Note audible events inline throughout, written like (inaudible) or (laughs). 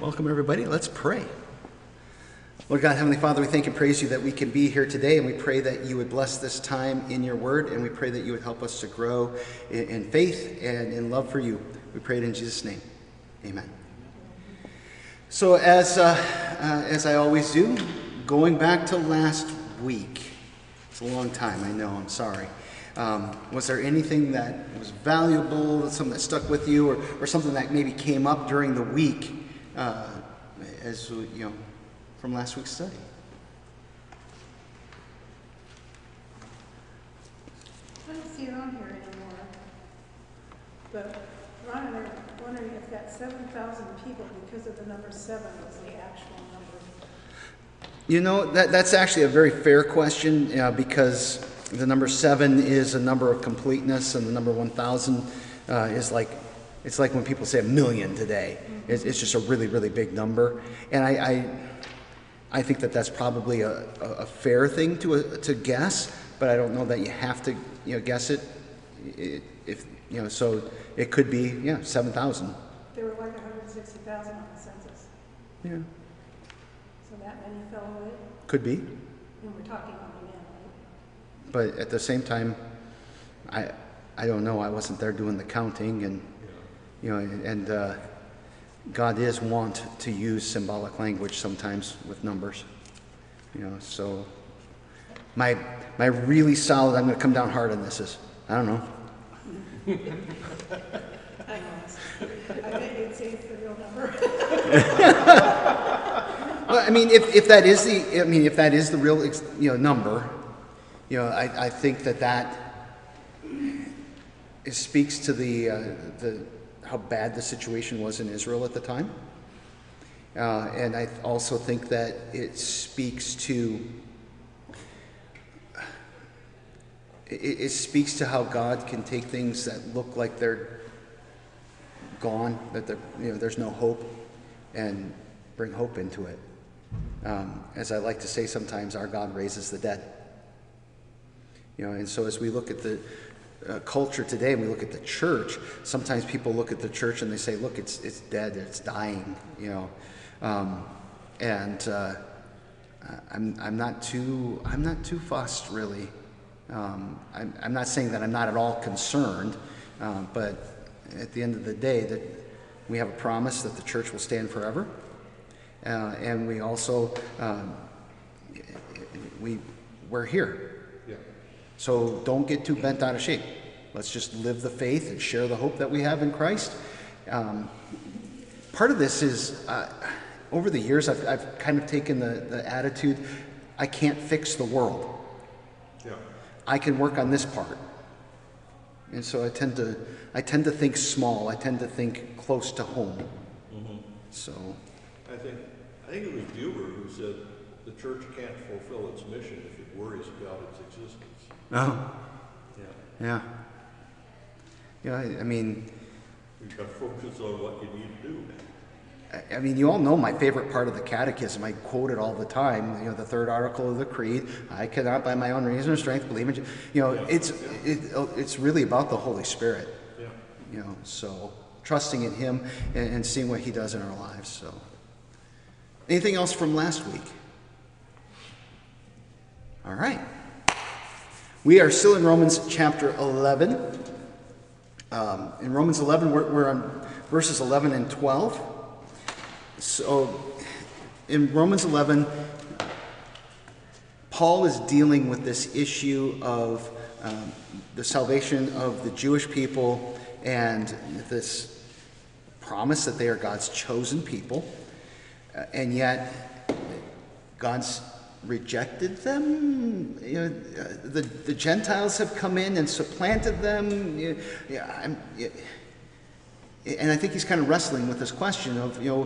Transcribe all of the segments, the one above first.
Welcome, everybody. Let's pray. Lord God, Heavenly Father, we thank and praise you that we can be here today, and we pray that you would bless this time in your word, and we pray that you would help us to grow in, in faith and in love for you. We pray it in Jesus' name. Amen. So, as, uh, uh, as I always do, going back to last week, it's a long time, I know, I'm sorry. Um, was there anything that was valuable, something that stuck with you, or, or something that maybe came up during the week uh, as you know from last week's study. I don't see it on here anymore. But Ron and I are wondering if that seven thousand people, because of the number seven, was the actual number. You know, that, that's actually a very fair question uh, because the number seven is a number of completeness, and the number 1,000 uh, is like, it's like when people say a million today. It's, it's just a really, really big number. And I, I, I think that that's probably a, a, a fair thing to, uh, to guess, but I don't know that you have to, you know, guess it. It- If, you know, so it could be, yeah, 7,000. There were like hundred and sixty thousand on the census, Yeah, so that many fell away, could be. and we're talking on the end, right? But at the same time, I, I don't know, I wasn't there doing the counting and, you know, and, uh, God is wont to use symbolic language sometimes with numbers, you know, so my, my really solid, I'm gonna come down hard on this is, I don't know. (laughs) I bet you'd say it's the real number. (laughs) Well, I mean, if, if that is the, I mean, if that is the real, you know, number, you know, I, I think that that speaks to the, uh, the, how bad the situation was in Israel at the time. Uh, and I also think that it speaks to, it, it speaks to how God can take things that look like they're gone, that they're, you know, there's no hope, and bring hope into it. Um, as I like to say sometimes, our God raises the dead. You know, and so as we look at the uh, culture today and we look at the church, sometimes people look at the church and they say, look, it's, it's dead, it's dying, you know. Um, and uh, I'm, I'm, not too, I'm not too fussed, really. Um, I'm, I'm not saying that I'm not at all concerned, uh, but at the end of the day, that we have a promise that the church will stand forever. Uh, and we also, um, we, we're here. So don't get too bent out of shape. Let's just live the faith and share the hope that we have in Christ. Um, part of this is, uh, over the years, I've, I've kind of taken the, the attitude I can't fix the world. Yeah. I can work on this part. And so I tend to, I tend to think small. I tend to think close to home. So, I think, I think it was Buber who said the church can't fulfill its mission if it worries about its existence. Oh, Yeah. yeah. Yeah, I, I mean, You've got to focus on what you need to do. I- I mean, you all know my favorite part of the catechism. I quote it all the time. You know, the third article of the creed: "I cannot, by my own reason or strength, believe in." Je-" You know, it's it, oh, it's really about the Holy Spirit. Yeah. You know, so trusting in Him and, and seeing what He does in our lives. So, anything else from last week? All right. We are still in Romans chapter 11. Um, in Romans 11, we're, we're on verses 11 and 12. So, in Romans 11, Paul is dealing with this issue of um, the salvation of the Jewish people and this promise that they are God's chosen people, uh, and yet God's rejected them. You know, the, the Gentiles have come in and supplanted them. You- yeah, and I think he's kind of wrestling with this question of, you know,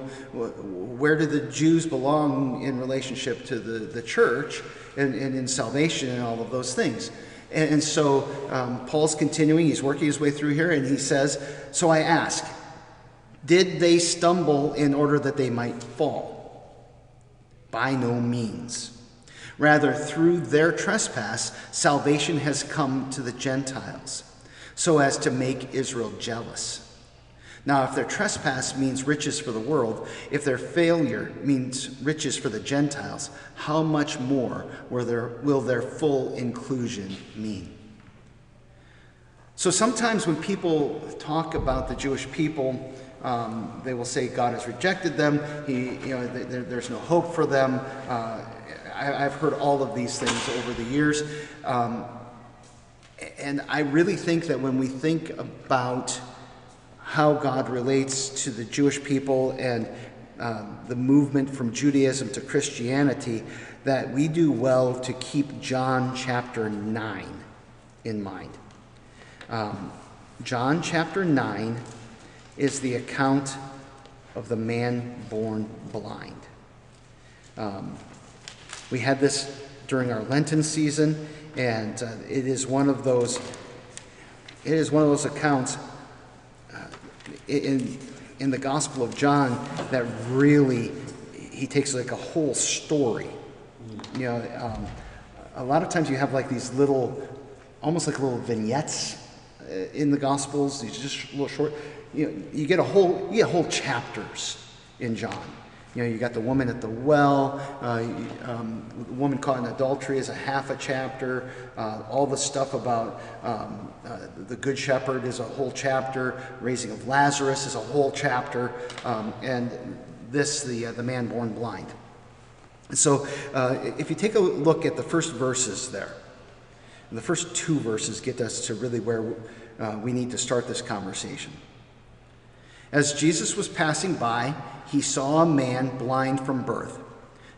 where do the Jews belong in relationship to the, the church and, and in salvation and all of those things. And, and so um, Paul's continuing, he's working his way through here, and he says, So I ask, did they stumble in order that they might fall? By no means. Rather, through their trespass, salvation has come to the Gentiles, so as to make Israel jealous. Now, if their trespass means riches for the world, if their failure means riches for the Gentiles, how much more will their, will their full inclusion mean? So sometimes when people talk about the Jewish people, um, they will say God has rejected them. He, you know, there, there's no hope for them. Uh, I, have heard all of these things over the years, um, and I really think that when we think about how God relates to the Jewish people and um, the movement from Judaism to Christianity, that we do well to keep John chapter 9 in mind. Um, John chapter 9 is the account of the man born blind. Um, we had this during our Lenten season, and uh, it is one of those. It is one of those accounts uh, in in the Gospel of John that really he takes like a whole story. You know, um, a lot of times you have like these little, almost like little vignettes uh, in the Gospels. These just little short. You know, you get a whole you get whole chapters in John. You know, you got the woman at the well, uh, um, the woman caught in adultery is a half a chapter. Uh, all the stuff about um, uh, the Good Shepherd is a whole chapter. Raising of Lazarus is a whole chapter. Um, and this, the, uh, the man born blind. So uh, if you take a look at the first verses there, the first two verses get us to really where uh, we need to start this conversation. As Jesus was passing by, he saw a man blind from birth.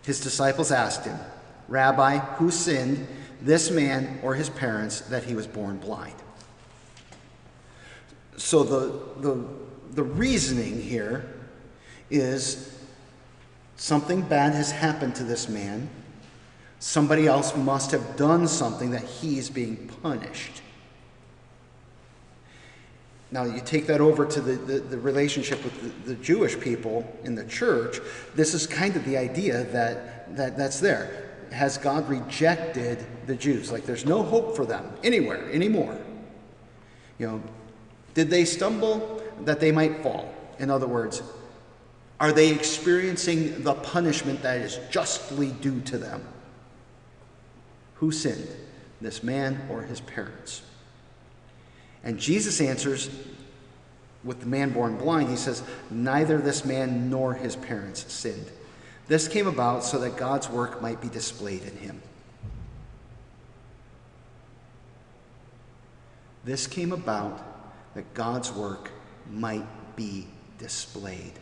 His disciples asked him, Rabbi, who sinned, this man or his parents, that he was born blind? So the, the, the reasoning here is something bad has happened to this man. Somebody else must have done something that he's being punished. Now, you take that over to the, the, the relationship with the, the, Jewish people in the church, this is kind of the idea that, that that's there. Has God rejected the Jews? Like there's no hope for them anywhere anymore. You know, did they stumble that they might fall? In other words, are they experiencing the punishment that is justly due to them? Who sinned, this man or his parents? And Jesus answers with the man born blind, he says, Neither this man nor his parents sinned. This came about so that God's work might be displayed in him. This came about that God's work might be displayed.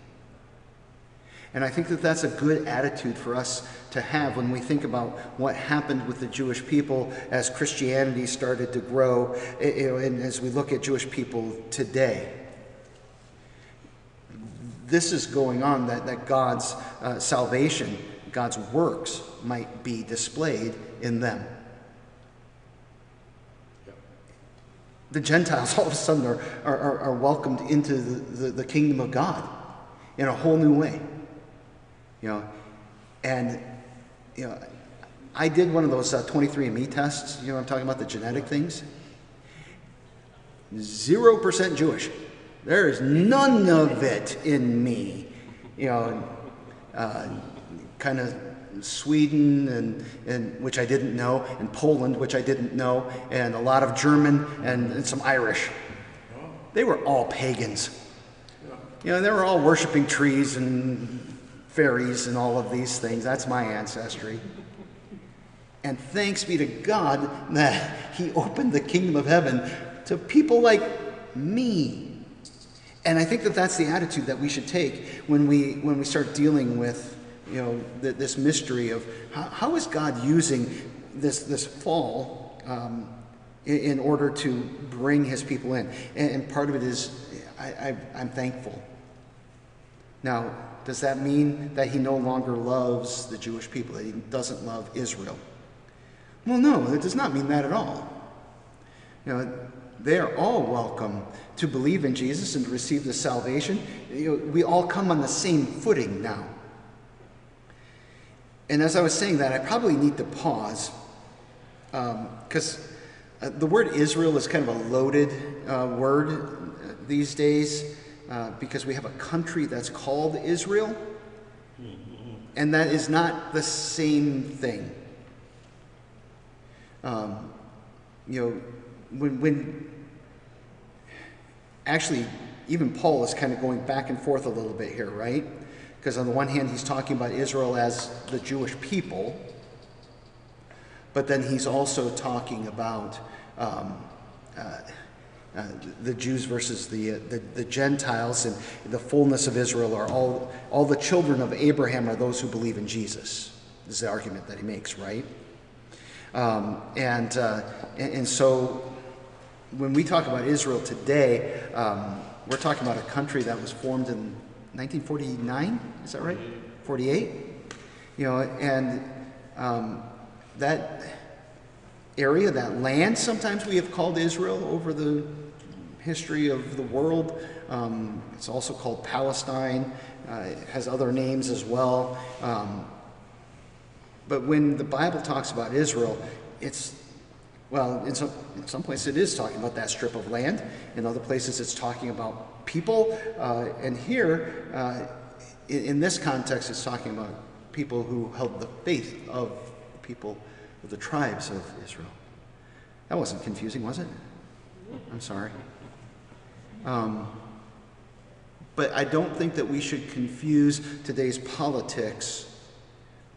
And I think that that's a good attitude for us to have when we think about what happened with the Jewish people as Christianity started to grow, and as we look at Jewish people today. This is going on that, that God's uh, salvation, God's works might be displayed in them. The Gentiles (laughs) all of a sudden are, are, are welcomed into the, the, the kingdom of God in a whole new way. You know, and you know, I did one of those uh, 23andMe tests. You know, I'm talking about the genetic things. Zero percent Jewish. There is none of it in me. You know, uh, kind of Sweden and, and which I didn't know, and Poland, which I didn't know, and a lot of German and, and some Irish. They were all pagans. You know, they were all worshiping trees and fairies and all of these things. That's my ancestry. And thanks be to God that He opened the kingdom of heaven to people like me. And I think that that's the attitude that we should take when we, when we start dealing with you know, th- this mystery of how, how is God using this, this fall um, in, in, order to bring His people in. And, and part of it is I, I, I'm thankful. Now, does that mean that he no longer loves the Jewish people, that he doesn't love Israel? Well, no, it does not mean that at all. You know, they are all welcome to believe in Jesus and to receive the salvation. You know, we all come on the same footing now. And as I was saying that, I probably need to pause because um, uh, the word Israel is kind of a loaded uh, word these days. Uh, because we have a country that's called Israel, and that is not the same thing. Um, you know, when, when actually, even Paul is kind of going back and forth a little bit here, right? Because on the one hand, he's talking about Israel as the Jewish people, but then he's also talking about um, uh, uh, the Jews versus the, uh, the, the Gentiles, and the fullness of Israel are all, all the children of Abraham are those who believe in Jesus. Is the argument that he makes, right? Um, and, uh, and, and so when we talk about Israel today, um, we're talking about a country that was formed in 1949. Is that right? 48. You know, and um, that area, that land, sometimes we have called Israel over the history of the world. Um, it's also called Palestine. Uh, it has other names as well. Um, but when the Bible talks about Israel, it's, well, in some, in some places it is talking about that strip of land. In other places it's talking about people. Uh, and here, uh, in, in, this context, it's talking about people who held the faith of the people of the tribes of Israel. That wasn't confusing, was it? I'm sorry. Um, but I don't think that we should confuse today's politics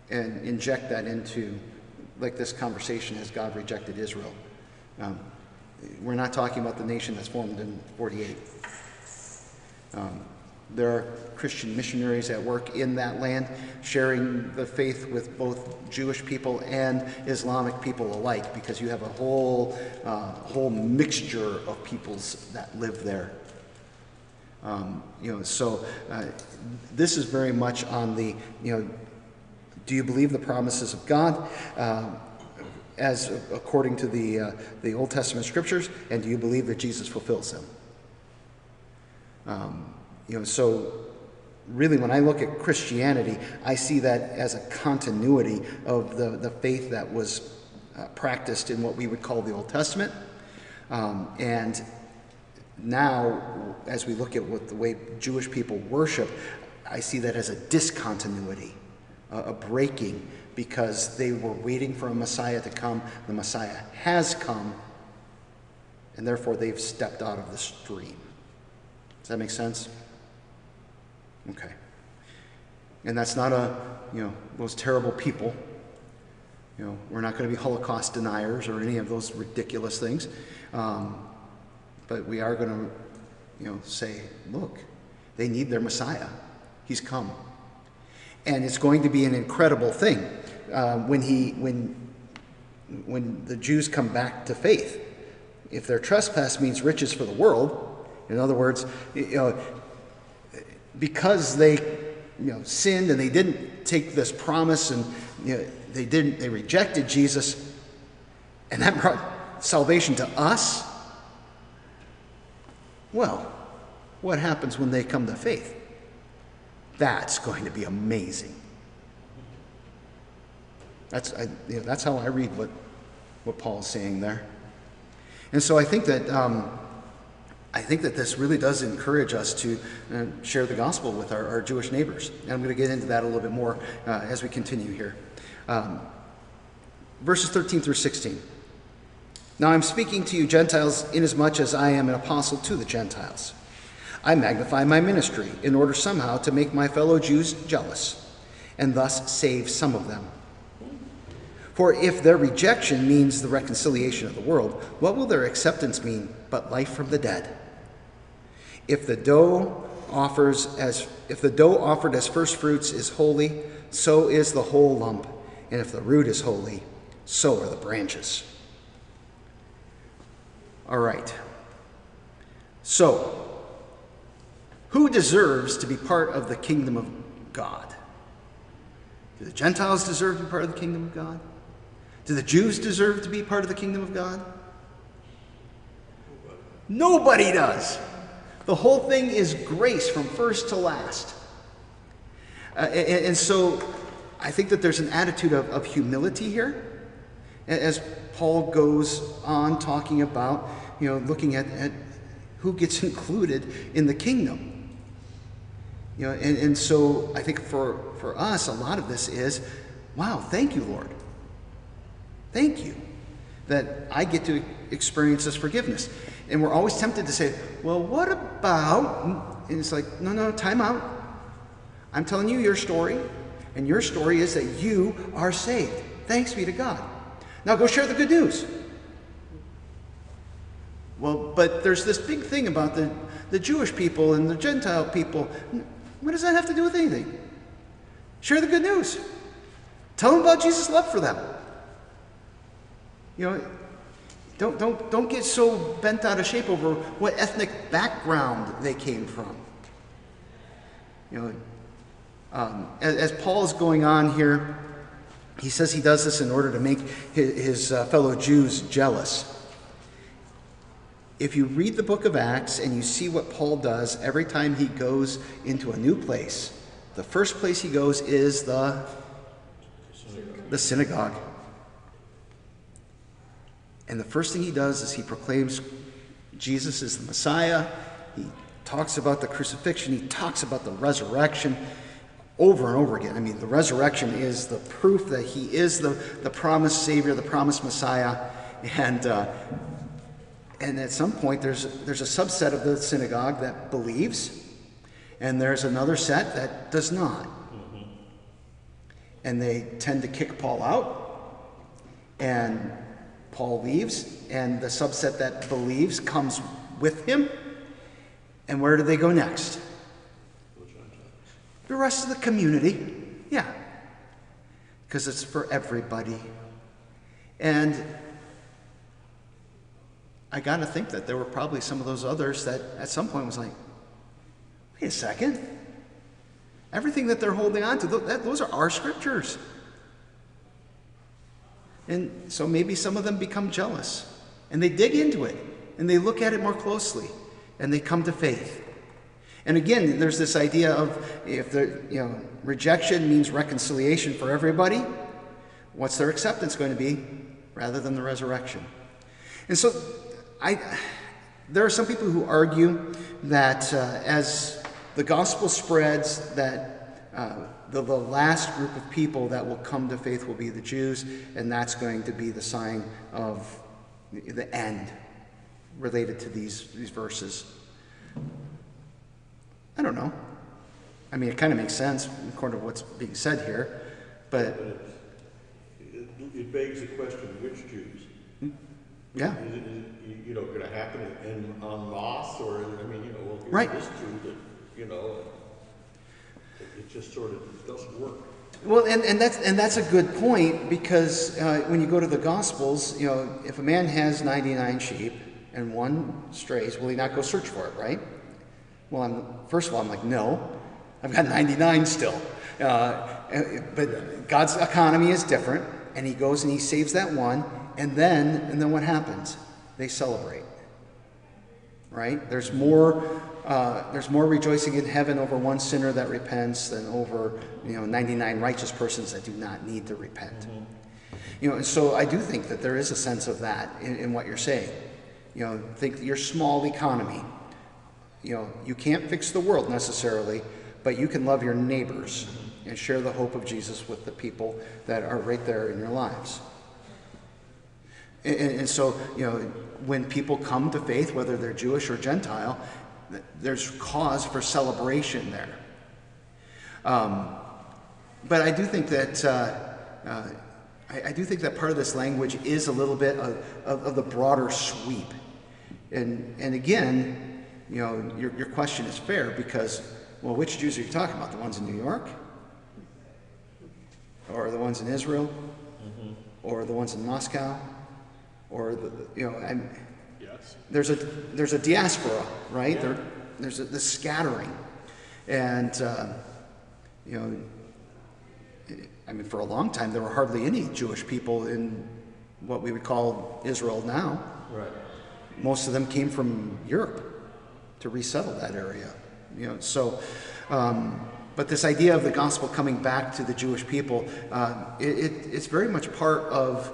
and inject that into like this conversation has God rejected Israel. Um, we're not talking about the nation that's formed in 48. Um, there are Christian missionaries at work in that land, sharing the faith with both Jewish people and Islamic people alike, because you have a whole, uh, whole mixture of peoples that live there. Um, you know, so uh, this is very much on the, you know, do you believe the promises of God? Uh, as according to the, uh, the Old Testament scriptures, and do you believe that Jesus fulfills them? Um, you know, so really when I look at Christianity, I see that as a continuity of the, the faith that was uh, practiced in what we would call the Old Testament. Um, and now, as we look at what the way Jewish people worship, I see that as a discontinuity, a, a breaking, because they were waiting for a Messiah to come. The Messiah has come, and therefore they've stepped out of the stream. Does that make sense? Okay. And that's not a, you know, those terrible people. You know, we're not going to be Holocaust deniers or any of those ridiculous things. Um, but we are going to, you know, say, look, they need their Messiah. He's come. And it's going to be an incredible thing uh, when, he, when, when the Jews come back to faith. If their trespass means riches for the world, in other words, you know, because they you know, sinned and they didn't take this promise and you know, they didn't, they rejected Jesus, and that brought salvation to us. Well, what happens when they come to faith? That's going to be amazing. That's, I, you know, that's how I read what, what Paul's saying there. And so I think that um, I think that this really does encourage us to uh, share the gospel with our, our, Jewish neighbors. And I'm going to get into that a little bit more uh, as we continue here. Um, verses 13 through 16. Now I'm speaking to you, Gentiles, inasmuch as I am an apostle to the Gentiles. I magnify my ministry in order somehow to make my fellow Jews jealous, and thus save some of them. For if their rejection means the reconciliation of the world, what will their acceptance mean but life from the dead? If the dough offers as if the dough offered as first fruits is holy, so is the whole lump, and if the root is holy, so are the branches. All right. So, who deserves to be part of the kingdom of God? Do the Gentiles deserve to be part of the kingdom of God? Do the Jews deserve to be part of the kingdom of God? Nobody does. The whole thing is grace from first to last. Uh, and, and, so I think that there's an attitude of, of humility here as Paul goes on talking about, you know, looking at, at who gets (laughs) included in the kingdom. You know, and, and so I think for, for us, a lot of this is, wow, thank you, Lord. Thank you that I get to experience this forgiveness. And we're always tempted to say, well, what about? And it's like, no, no, time out. I'm telling you your story, and your story is that you are saved. Thanks be to God. Now go share the good news. Well, but there's this big thing about the, the Jewish people and the Gentile people. What does that have to do with anything? Share the good news. Tell them about Jesus' love for them. You know, don't, don't, don't get so bent out of shape over what ethnic background they came from. You know, um, as, as Paul is going on here, he says he does this in order to make his, his uh, fellow Jews jealous. If you read the book of Acts and you see what Paul does every time he goes into a new place, the first place he goes is the, the synagogue. And the first thing he does is he proclaims Jesus is the Messiah. He talks about the crucifixion. He talks about the resurrection over and over again. I mean, the resurrection is the proof that he is the, the promised Savior, the promised Messiah. And, uh, and at some point, there's, there's a subset of the synagogue that believes, and there's another set that does not. And they tend to kick Paul out, and Paul leaves, and the subset that believes comes with him. And where do they go next? The rest of the community. Yeah. Because it's for everybody. And I got to think that there were probably some of those others that at some point was like, wait a second. Everything that they're holding on to, those are our scriptures. And so maybe some of them become jealous and they dig into it and they look at it more closely and they come to faith. And again, there's this idea of if the you know rejection means reconciliation for everybody, what's their acceptance going to be rather than the resurrection? And so I there are some people who argue that uh, as the gospel spreads that uh, the, the last group of people that will come to faith will be the Jews, and that's going to be the sign of the end related to these, these verses. I don't know. I mean, it kind of makes sense according to what's being said here, but. It, it begs the question which Jews? Hmm? Yeah. Is it, is it you know, going to happen in, in en masse, or I mean, you know, well, here's Right. this Jew that, you know, it, just sort of doesn't work. Well, and, and, that's, and that's a good point because uh, when you go to the Gospels, you know, if a man has 99 sheep and one strays, will he not go search for it, right? Well, I'm, first of all, I'm like, no, I've got 99 still. Uh, but God's economy is different, and he goes and he saves that one, and then, and then what happens? They celebrate, right? There's more, uh, there's more rejoicing in heaven over one sinner that repents than over, you know, 99 righteous persons that do not need to repent. You know, and so I do think that there is a sense of that in, in what you're saying. You know, think your small economy. You know, you can't fix the world necessarily, but you can love your neighbors and share the hope of Jesus with the people that are right there in your lives. And, and so, you know, when people come to faith, whether they're Jewish or Gentile, there's cause for celebration there. Um, but I do think that uh, uh, I, I do think that part of this language is a little bit of, of, of the broader sweep. And and again, you know, your, your question is fair because, well, which Jews are you talking about? The ones in New York, or the ones in Israel, or the ones in Moscow, or the you know, I'm. There's a there's a diaspora, right? There, there's a, this scattering, and uh, you know, I mean, for a long time there were hardly any Jewish people in what we would call Israel now. Right. Most of them came from Europe to resettle that area. You know, so. Um, but this idea of the gospel coming back to the Jewish people, uh, it, it, it's very much part of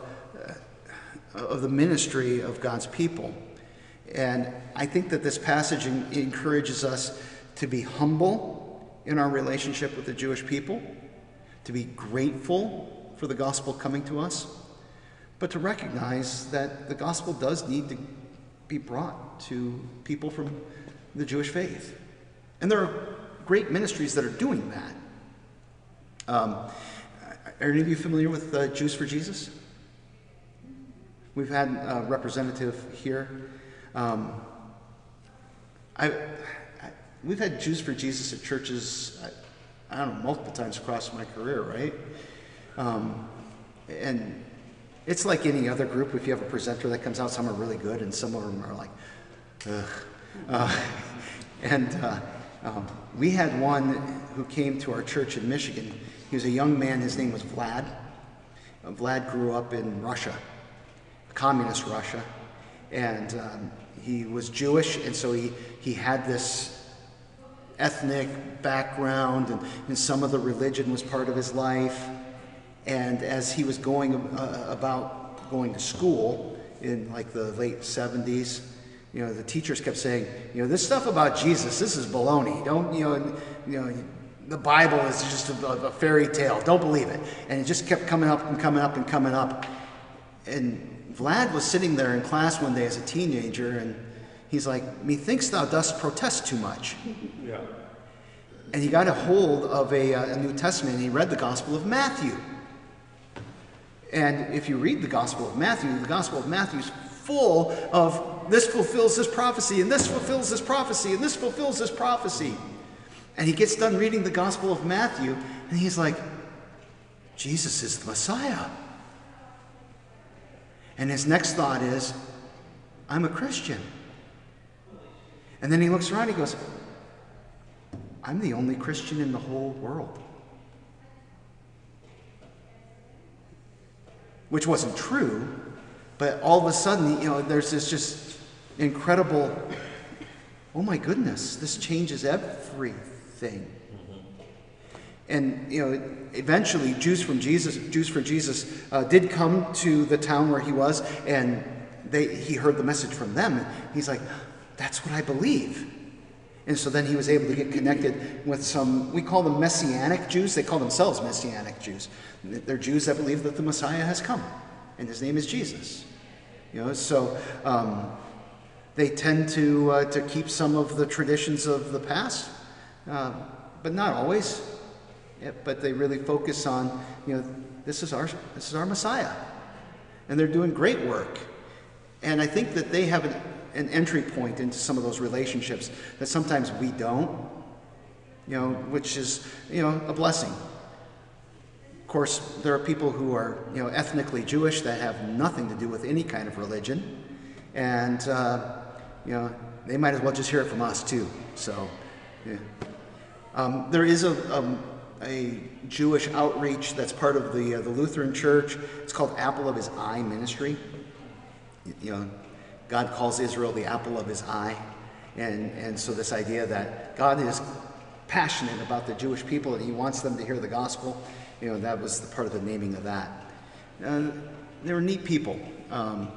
uh, of the ministry of God's people. And I think that this passage en- encourages us to be humble in our relationship with the Jewish people, to be grateful for the gospel coming to us, but to recognize that the gospel does need to be brought to people from the Jewish faith. And there are great ministries that are doing that. Um, are any of you familiar with uh, Jews for Jesus? We've had a representative here. Um, I, I, we've had Jews for Jesus at churches, I, I, don't know, multiple times across my career, right? Um, and it's like any other group. If you have a presenter that comes out, some are really good, and some of them are like, ugh. Uh, (laughs) and uh, um, we had one who came to our church in Michigan. He was a young man. His name was Vlad. Uh, Vlad grew up in Russia, communist Russia, and um, he was Jewish, and so he, he had this ethnic background, and, and some of the religion was part of his life. And as he was going uh, about going to school in like the late 70s, you know, the teachers kept saying, you know, this stuff about Jesus, this is baloney. Don't, you know, you know, the Bible is just a, a fairy tale. Don't believe it. And it just kept coming up and coming up and coming up. And Vlad was sitting there in class one day as a teenager, and he's like, Methinks thou dost protest too much. Yeah. And he got a hold of a, uh, a New Testament, and he read the Gospel of Matthew. And if you read the Gospel of Matthew, the Gospel of Matthew is full of this fulfills this prophecy, and this fulfills this prophecy, and this fulfills this prophecy. And he gets done reading the Gospel of Matthew, and he's like, Jesus is the Messiah. And his next thought is, I'm a Christian. And then he looks around, and he goes, I'm the only Christian in the whole world. Which wasn't true, but all of a sudden, you know, there's this just incredible, oh my goodness, this changes everything. And you know, eventually, Jews from Jesus, Jews for Jesus, uh, did come to the town where he was, and they, he heard the message from them. He's like, "That's what I believe." And so then he was able to get connected with some, we call them Messianic Jews. They call themselves Messianic Jews. They're Jews that believe that the Messiah has come, and his name is Jesus. You know, so um, they tend to, uh, to keep some of the traditions of the past, uh, but not always. Yeah, but they really focus on, you know, this is our, this is our Messiah. And they're doing great work. And I think that they have an, an entry point into some of those relationships that sometimes we don't, you know, which is, you know, a blessing. Of course, there are people who are, you know, ethnically Jewish that have nothing to do with any kind of religion. And, uh, you know, they might as well just hear it from us too. So, yeah. Um, there is a, a, a, Jewish outreach that's part of the, uh, the Lutheran Church. It's called Apple of His Eye Ministry. You know, God calls Israel the apple of His eye. And, and so, this idea that God is passionate about the Jewish people and He wants them to hear the gospel, you know, that was the part of the naming of that. And they were neat people. Um,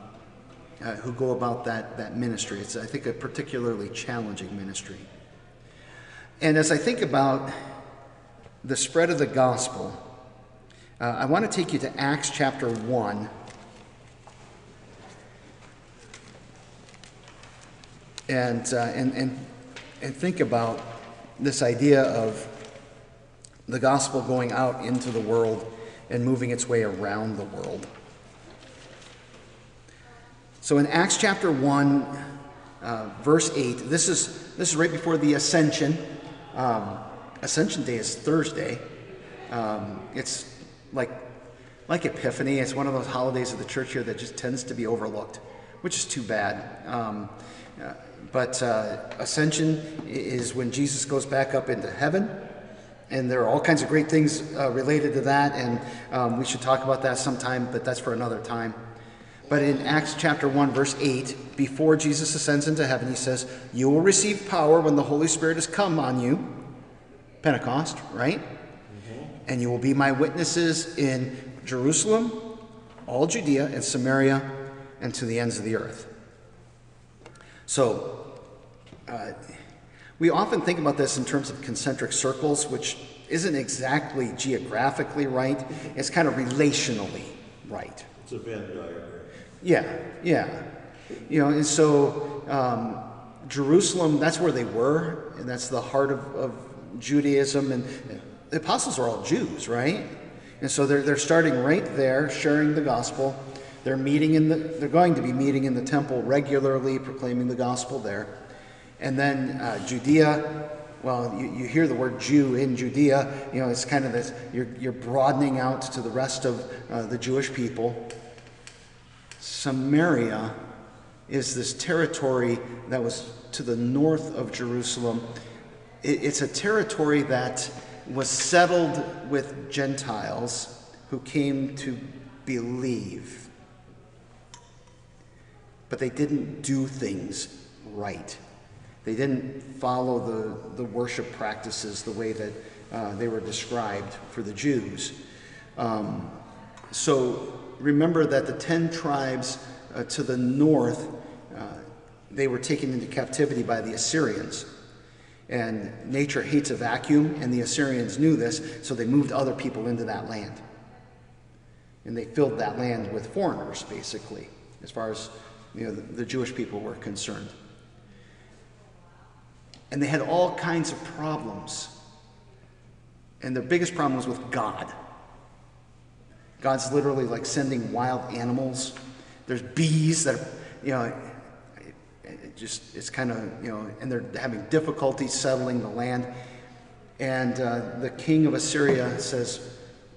uh, who go about that, that ministry. It's, I think, a particularly challenging ministry. And as I think about the spread of the gospel, uh, I want to take you to Acts chapter 1. And, uh, and, and, and think about this idea of the gospel going out into the world and moving its way around the world. So in Acts chapter 1, uh, verse 8, this is, this is right before the ascension. Um, ascension Day is Thursday. Um, it's like, like Epiphany, it's one of those holidays of the church here that just tends to be overlooked, which is too bad. Um, but uh, ascension is when Jesus goes back up into heaven. And there are all kinds of great things uh, related to that, and um, we should talk about that sometime, but that's for another time. But in Acts chapter 1, verse 8, before Jesus ascends into heaven, he says, You will receive power when the Holy Spirit has come on you. Pentecost, right? Mm-hmm. And you will be my witnesses in Jerusalem, all Judea and Samaria, and to the ends of the earth. So, uh, We often think about this in terms of concentric circles, which isn't exactly geographically right, it's kind of relationally right. It's a Venn diagram. Yeah, yeah. You know, and so um, Jerusalem, that's where they were, and that's the heart of, of Judaism. And the apostles are all Jews, right? And so they're, they're starting right there, sharing the gospel. They're meeting in the, they're going to be meeting in the temple regularly, proclaiming the gospel there. And then uh, Judea, well, you, you hear the word Jew in Judea, you know, it's kind of this, you're, you're broadening out to the rest of uh, the Jewish people. Samaria is this territory that was to the north of Jerusalem. It, it's a territory that was settled with Gentiles who came to believe. But they didn't do things right. They didn't follow the, the worship practices the way that uh, they were described for the Jews. Um, so remember that the 10 tribes uh, to the north, uh, they were taken into captivity by the Assyrians. And nature hates a vacuum, and the Assyrians knew this, so they moved other people into that land. And they filled that land with foreigners, basically, as far as you know, the, the Jewish people were concerned. And they had all kinds of problems. And their biggest problem was with God. God's literally like sending wild animals. There's bees that, are, you know, just, it's kind of, you know, and they're having difficulty settling the land. And uh, the king of Assyria says,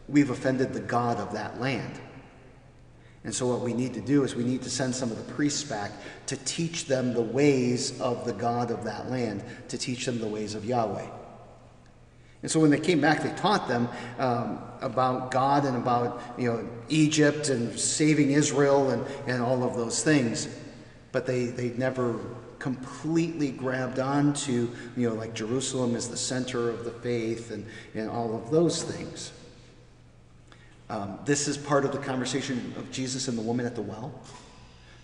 We've offended the God of that land. And so, what we need to do is we need to send some of the priests back to teach them the ways of the God of that land, to teach them the ways of Yahweh. And so when they came back, they taught them um, about God and about you know Egypt and saving Israel and, and all of those things. But they, they never completely grabbed onto, you know, like Jerusalem is the center of the faith and, and all of those things. Um, this is part of the conversation of Jesus and the woman at the well.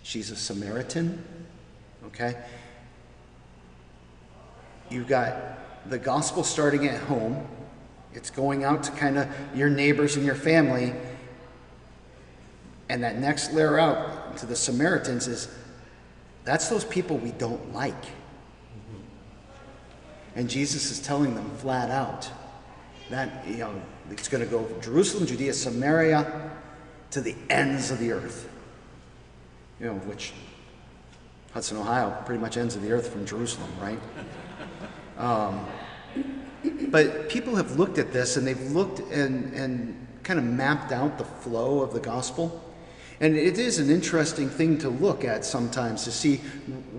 She's a Samaritan, okay? You've got the gospel starting at home, it's going out to kind of your neighbors and your family. And that next layer out to the Samaritans is that's those people we don't like. And Jesus is telling them flat out that, you know, it's going to go from Jerusalem, Judea, Samaria, to the ends of the earth. You know, which Hudson, Ohio, pretty much ends of the earth from Jerusalem, right? Um, but people have looked at this and they've looked and, and kind of mapped out the flow of the gospel. And it is an interesting thing to look at sometimes to see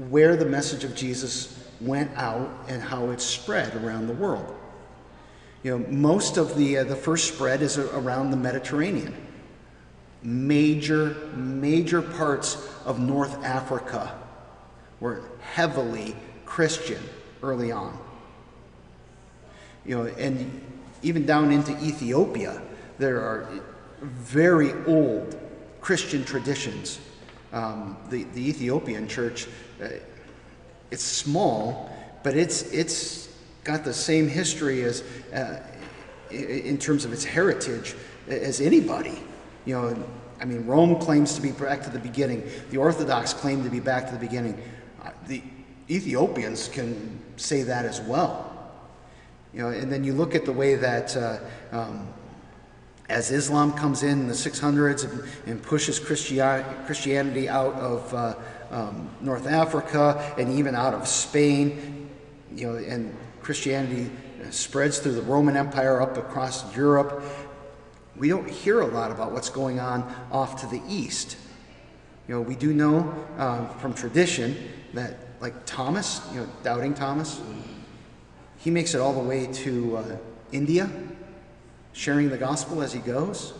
where the message of Jesus went out and how it spread around the world. You know, most of the, uh, the first spread is around the Mediterranean. Major, major parts of North Africa were heavily Christian early on. You know, and even down into Ethiopia, there are very old Christian traditions. Um, the, the Ethiopian church, uh, it's small, but it's, it's got the same history as, uh, in terms of its heritage as anybody. You know, I mean, Rome claims to be back to the beginning. The Orthodox claim to be back to the beginning. Uh, the Ethiopians can say that as well. You know, and then you look at the way that uh, um, as Islam comes in in the 600s and, and pushes Christianity out of uh, um, North Africa and even out of Spain, you know, and Christianity spreads through the Roman Empire up across Europe, we don't hear a lot about what's going on off to the east. You know, we do know uh, from tradition that, like Thomas, you know, doubting Thomas, he makes it all the way to uh, India sharing the gospel as he goes.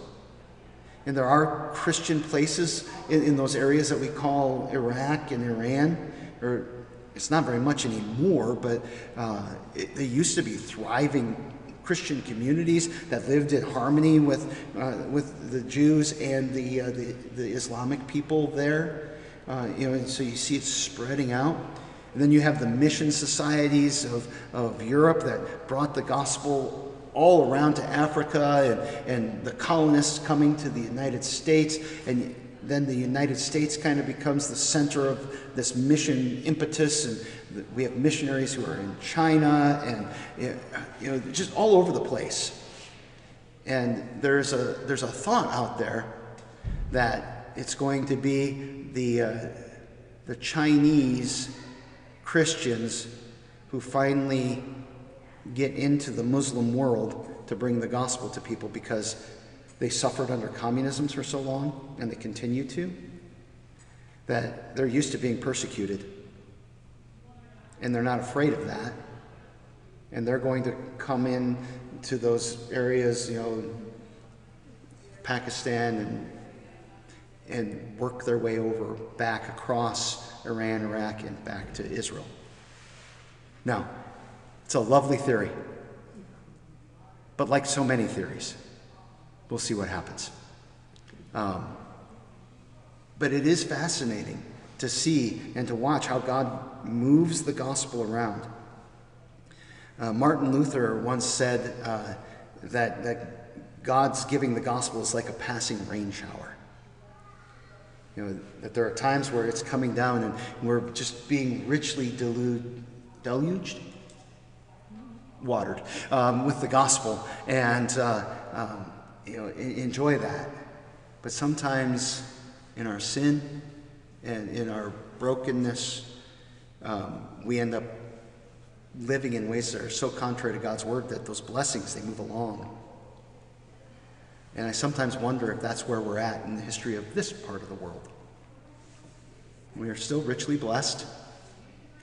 And there are Christian places in, in those areas that we call Iraq and Iran, or it's not very much anymore, but uh, it, they used to be thriving Christian communities that lived in harmony with, uh, with the Jews and the, uh, the, the, Islamic people there. Uh, you know, so you see it spreading out. And then you have the mission societies of, of Europe that brought the gospel all around to Africa and, and the colonists coming to the United States. And then the United States kind of becomes the center of this mission impetus. And we have missionaries who are in China and you know, just all over the place. And there's a, there's a thought out there that it's going to be the, uh, the Chinese Christians who finally get into the Muslim world to bring the gospel to people because they suffered under communism for so long and they continue to, that they're used to being persecuted. And they're not afraid of that. And they're going to come in to those areas, you know, Pakistan and and work their way over back across Iran, Iraq, and back to Israel. Now, it's a lovely theory. But like so many theories, we'll see what happens. Um, but it is fascinating to see and to watch how God moves the gospel around. Uh, Martin Luther once said uh, that, that God's giving the gospel is like a passing rain shower. You know, that there are times where it's coming down and we're just being richly delude, deluged? Watered um, with the gospel and, uh, um, you know, enjoy that. But sometimes in our sin and in our brokenness, um, we end up living in ways that are so contrary to God's word that those blessings, they move along. And I sometimes wonder if that's where we're at in the history of this part of the world. We are still richly blessed.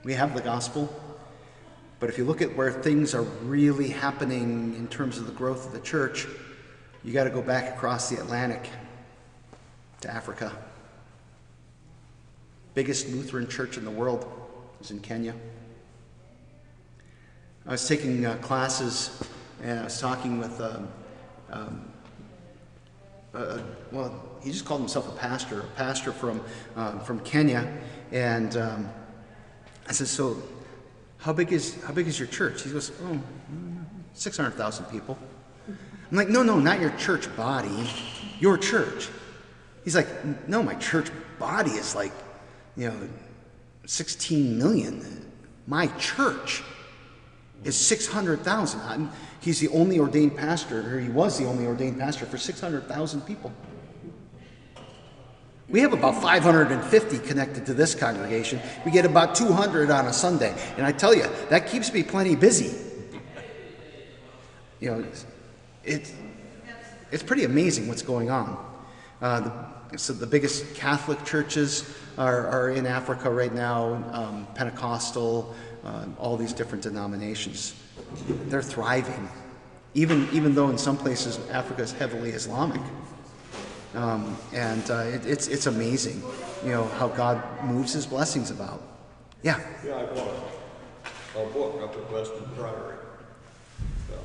We have the gospel. But if you look at where things are really happening in terms of the growth of the church, you got to go back across the Atlantic to Africa. Biggest Lutheran church in the world is in Kenya. I was taking uh, classes and I was talking with um, um, uh, well, he just called himself a pastor, a pastor from, uh, from Kenya. And um, I said, so how big, is, how big is your church? He goes, oh, 600,000 people. I'm like, no, no, not your church body, your church. He's like, no, my church body is like, you know, 16 million. My church is 600,000. He's the only ordained pastor, or he was the only ordained pastor for 600,000 people. We have about 550 connected to this congregation. We get about 200 on a Sunday. And I tell you, that keeps me plenty busy. You know, it's, it's pretty amazing what's going on. Uh, the, so the biggest Catholic churches are, are in Africa right now, um, Pentecostal, uh, all these different denominations. They're thriving, even, even though in some places Africa is heavily Islamic. Um, and uh, it, it's, it's amazing, you know, how God moves his blessings about. Yeah. Yeah, I bought a, book up at Weston Priory. Uh,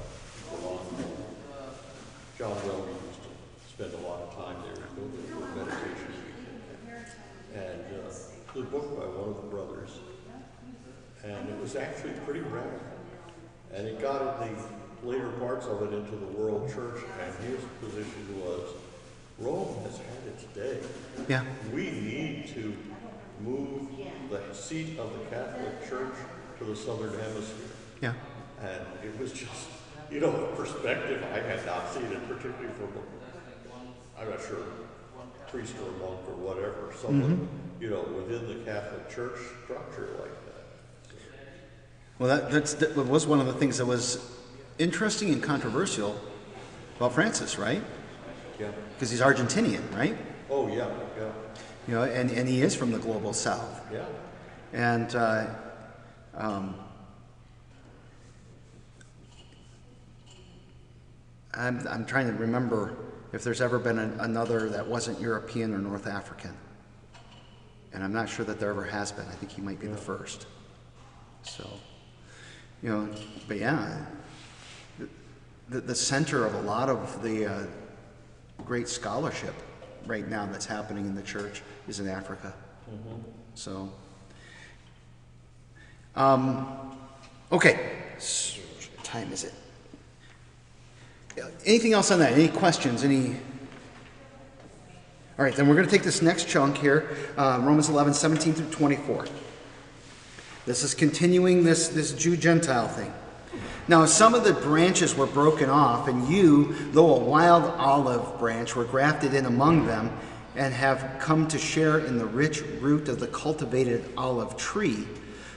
John Welby used to spend a lot of time there, there for meditation. And uh, the book by one of the brothers, and it was actually pretty radical. And it got the later parts of it into the world church, and his position was Rome has had its day. Yeah. We need to move the seat of the Catholic Church to the Southern Hemisphere. Yeah. And it was just, you know, a perspective I had not seen it, particularly from, I'm not sure, priest or monk or whatever, someone, mm-hmm. you know, within the Catholic Church structure like that. Well, that, that's, that was one of the things that was interesting and controversial about Francis, right? Yeah. Because he's Argentinian, right? Oh, yeah, yeah, You know, and, and he is from the global south. yeah. And uh, um, I'm, I'm trying to remember if there's ever been an, another that wasn't European or North African. And I'm not sure that there ever has been. I think he might be the first. So, you know, but yeah, the, the center of a lot of the uh, great scholarship right now that's happening in the church is in Africa. So, Um, okay, S- what time is it? Anything else on that? Any questions? Any? All right, then we're going to take this next chunk here, uh, Romans 11, 17 through 24. This is continuing this, this Jew Gentile thing. Now, some of the branches were broken off, and you, though a wild olive branch, were grafted in among them and have come to share in the rich root of the cultivated olive tree.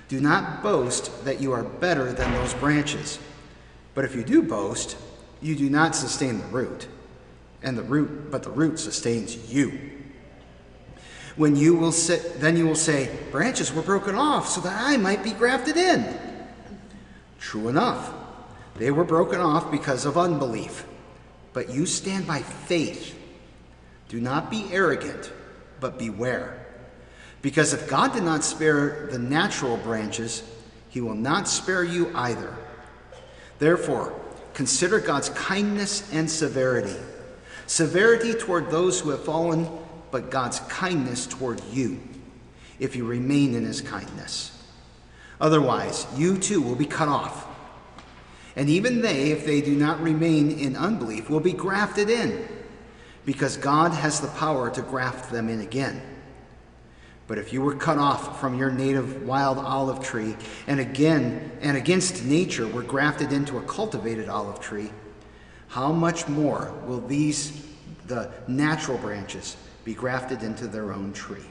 Do not boast that you are better than those branches. But if you do boast, you do not sustain the root, and the root, but the root sustains you. When you will sit, then you will say, Branches were broken off so that I might be grafted in. True enough, they were broken off because of unbelief. But you stand by faith. Do not be arrogant, but beware. Because if God did not spare the natural branches, he will not spare you either. Therefore, consider God's kindness and severity. Severity toward those who have fallen, but God's kindness toward you, if you remain in his kindness. Otherwise, you too will be cut off. And even they, if they do not remain in unbelief, will be grafted in, because God has the power to graft them in again. But if you were cut off from your native wild olive tree, and again and against nature were grafted into a cultivated olive tree, how much more will these, the natural branches, be grafted into their own tree?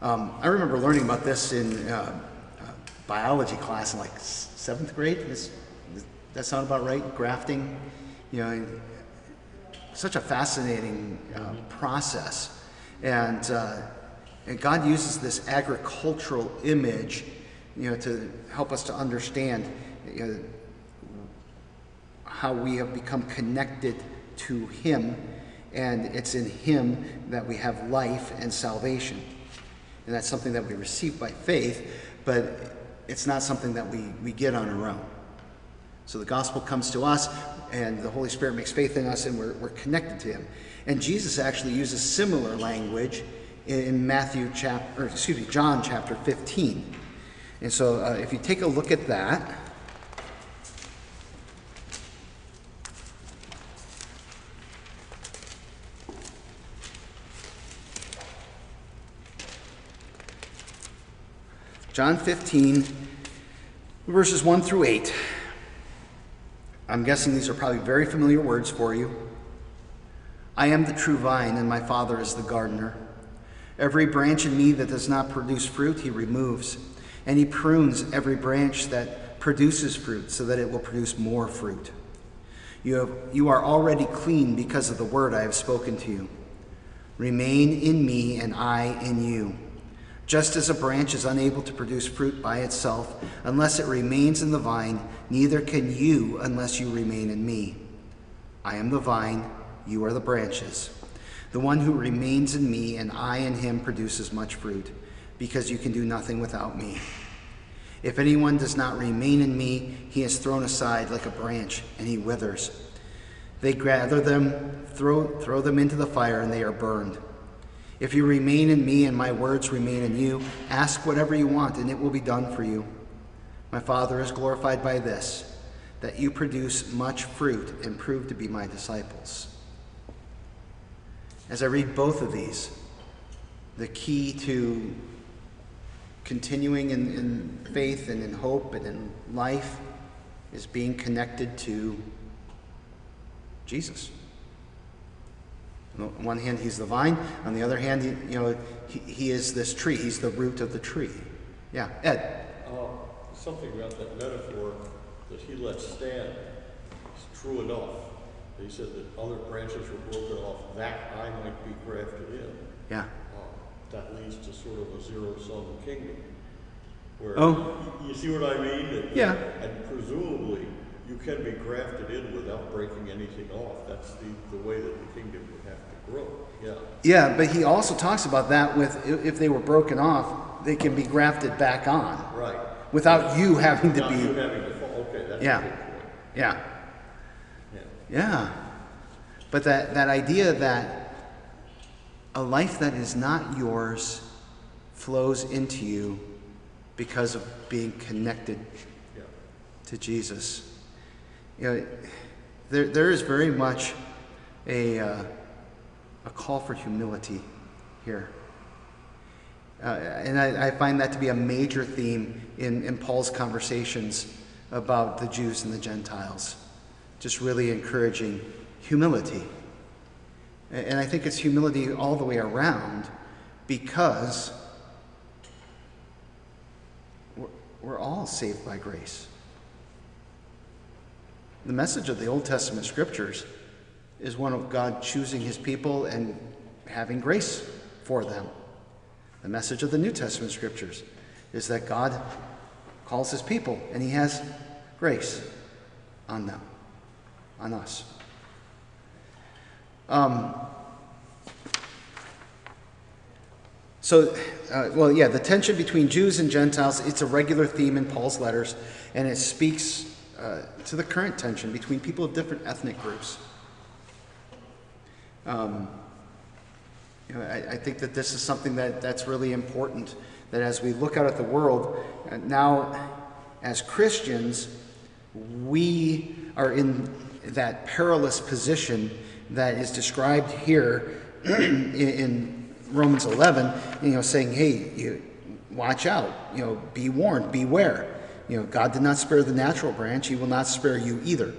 Um, I remember learning about this in uh, biology class in like seventh grade. Does, does that sound about right? Grafting, you know, such a fascinating uh, process, and uh, and God uses this agricultural image, you know, to help us to understand, you know, how we have become connected to Him, and it's in Him that we have life and salvation. And that's something that we receive by faith, but it's not something that we, we get on our own. So the gospel comes to us, and the Holy Spirit makes faith in us, and we're, we're connected to Him. And Jesus actually uses similar language in Matthew chapter, excuse me, John chapter 15. And so uh, if you take a look at that, John 15, verses 1 through 8. I'm guessing these are probably very familiar words for you. I am the true vine, and my Father is the gardener. Every branch in me that does not produce fruit, he removes, and he prunes every branch that produces fruit so that it will produce more fruit. You, have, you are already clean because of the word I have spoken to you. Remain in me, and I in you. Just as a branch is unable to produce fruit by itself unless it remains in the vine, neither can you unless you remain in me. I am the vine, you are the branches. The one who remains in me and I in him produces much fruit, because you can do nothing without me. If anyone does not remain in me, he is thrown aside like a branch and he withers. They gather them, throw, throw them into the fire, and they are burned. If you remain in me and my words remain in you, ask whatever you want, and it will be done for you. My Father is glorified by this, that you produce much fruit and prove to be my disciples. As I read both of these, the key to continuing in, in faith and in hope and in life is being connected to Jesus. On one hand, he's the vine. On the other hand, he, you know, he, he is this tree. He's the root of the tree. Yeah, Ed. Uh, something about that metaphor that he let stand is true enough. He said that other branches were broken off that I might be grafted in. Yeah. Uh, that leads to sort of a zero-sum kingdom. Where, Oh. you see what I mean? That- Yeah. And presumably, you can be grafted in without breaking anything off. That's the, the way that the kingdom would have to grow. Yeah. Yeah, but he also talks about that with if they were broken off, they can be grafted back on Right. without you having to Not you be. having to fall. Okay, that's Yeah. point. Yeah. Yeah. Yeah. But that, that idea that a life that is not yours flows into you because of being connected Yeah. to Jesus. You know, there, there is very much a, uh, a call for humility here. Uh, and I, I find that to be a major theme in, in Paul's conversations about the Jews and the Gentiles. Just really encouraging humility. And I think it's humility all the way around because we're, we're all saved by grace. The message of the Old Testament scriptures is one of God choosing his people and having grace for them. The message of the New Testament scriptures is that God calls his people and he has grace on them, on us. Um, so, uh, well, yeah, the tension between Jews and Gentiles, it's a regular theme in Paul's letters, and it speaks uh, to the current tension between people of different ethnic groups. Um, you know, I, I think that this is something that, that's really important, that as we look out at the world, uh, now as Christians, we are in that perilous position that is described here (clears throat) in, in Romans 11, you know, saying, hey, you, watch out, you know, be warned, beware. You know, God did not spare the natural branch, he will not spare you either.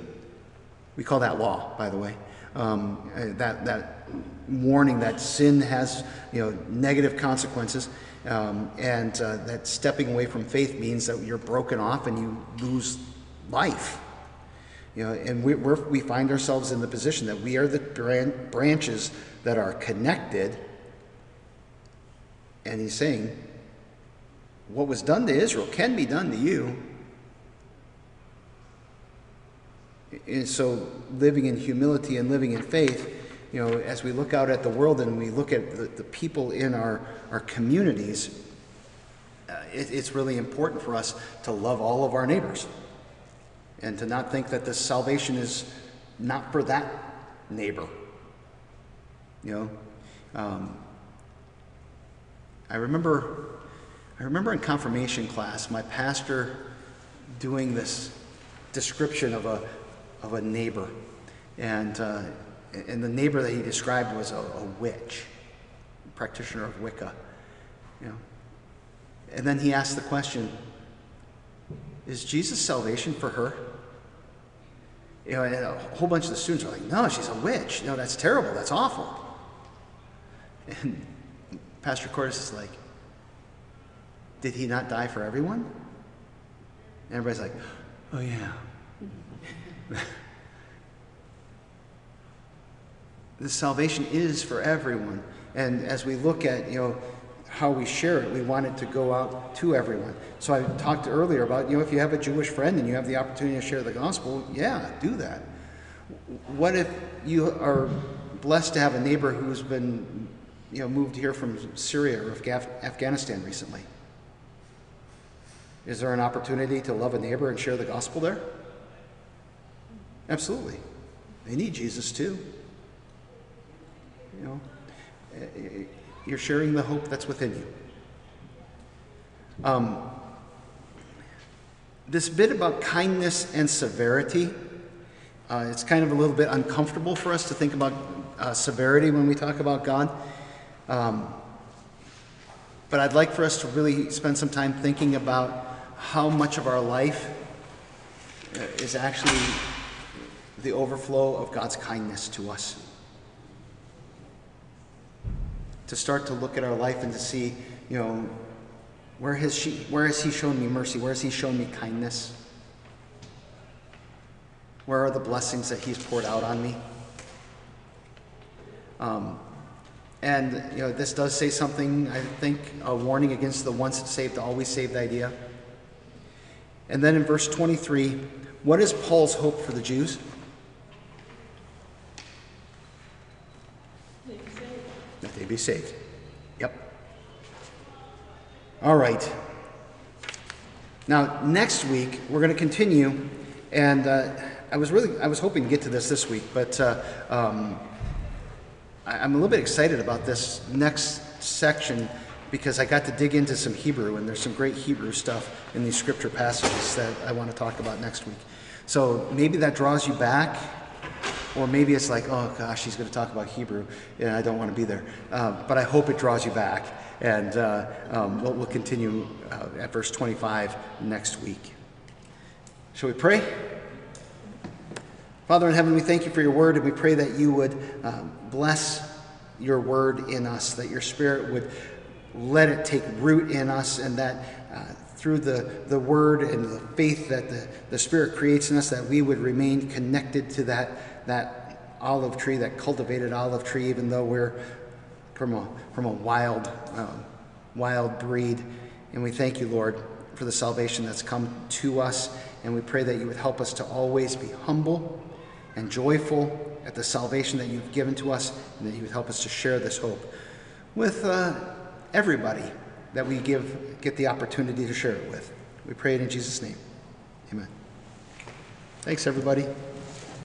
We call that law, by the way. Um, that, that warning that sin has, you know, negative consequences. Um, and uh, that stepping away from faith means that you're broken off and you lose life. You know, and we, we find ourselves in the position that we are the bran- branches that are connected. And he's saying, what was done to Israel can be done to you. And so, living in humility and living in faith, you know, as we look out at the world and we look at the, the people in our, our communities, uh, it, it's really important for us to love all of our neighbors and to not think that this salvation is not for that neighbor. You know, um, I remember, I remember in confirmation class, my pastor doing this description of a of a neighbor, and uh, and the neighbor that he described was a, a witch, practitioner of Wicca. You know, and then he asked the question: Is Jesus' salvation for her? You know, and a whole bunch of the students are like, "No, she's a witch. No, that's terrible. That's awful." And Pastor Cordes is like, Did he not die for everyone? And everybody's like, Oh, yeah. (laughs) the salvation is for everyone. And as we look at, you know, how we share it, we want it to go out to everyone. So I talked earlier about, you know, if you have a Jewish friend and you have the opportunity to share the gospel, yeah, do that. What if you are blessed to have a neighbor who's been, you know, moved here from Syria or Afghanistan recently? Is there an opportunity to love a neighbor and share the gospel there? Absolutely. They need Jesus too. You know, eh, you're sharing the hope that's within you. Um, this bit about kindness and severity, uh, it's kind of a little bit uncomfortable for us to think about uh, severity when we talk about God. Um, but I'd like for us to really spend some time thinking about how much of our life uh, is actually the overflow of God's kindness to us. To start to look at our life and to see, you know, where has she where has he shown me mercy? Where has he shown me kindness? Where are the blessings that he's poured out on me? Um, and you know, this does say something, I think, a warning against the once saved, always saved idea. And then in verse 23, what is Paul's hope for the Jews? That they be saved. Yep. All right. Now, next week, we're going to continue, and uh, I was really, I was hoping to get to this this week, but uh, um, I- I'm a little bit excited about this next section because I got to dig into some Hebrew, and there's some great Hebrew stuff in these scripture passages that I want to talk about next week. So maybe that draws you back, or maybe it's like, oh gosh, he's going to talk about Hebrew, and I don't want to be there. Uh, but I hope it draws you back, and uh, um, we'll, we'll continue uh, at verse 25 next week. Shall we pray? Father in heaven, we thank you for your word, and we pray that you would um, bless your word in us, that your spirit would let it take root in us, and that uh, through the, the word and the faith that the, the spirit creates in us, that we would remain connected to that, that olive tree, that cultivated olive tree, even though we're from a, from a wild, um, wild breed. And we thank you, Lord, for the salvation that's come to us. And we pray that you would help us to always be humble and joyful at the salvation that you've given to us, and that you would help us to share this hope with uh, everybody that we give get the opportunity to share it with. We pray it in Jesus' name. Amen. Thanks, everybody.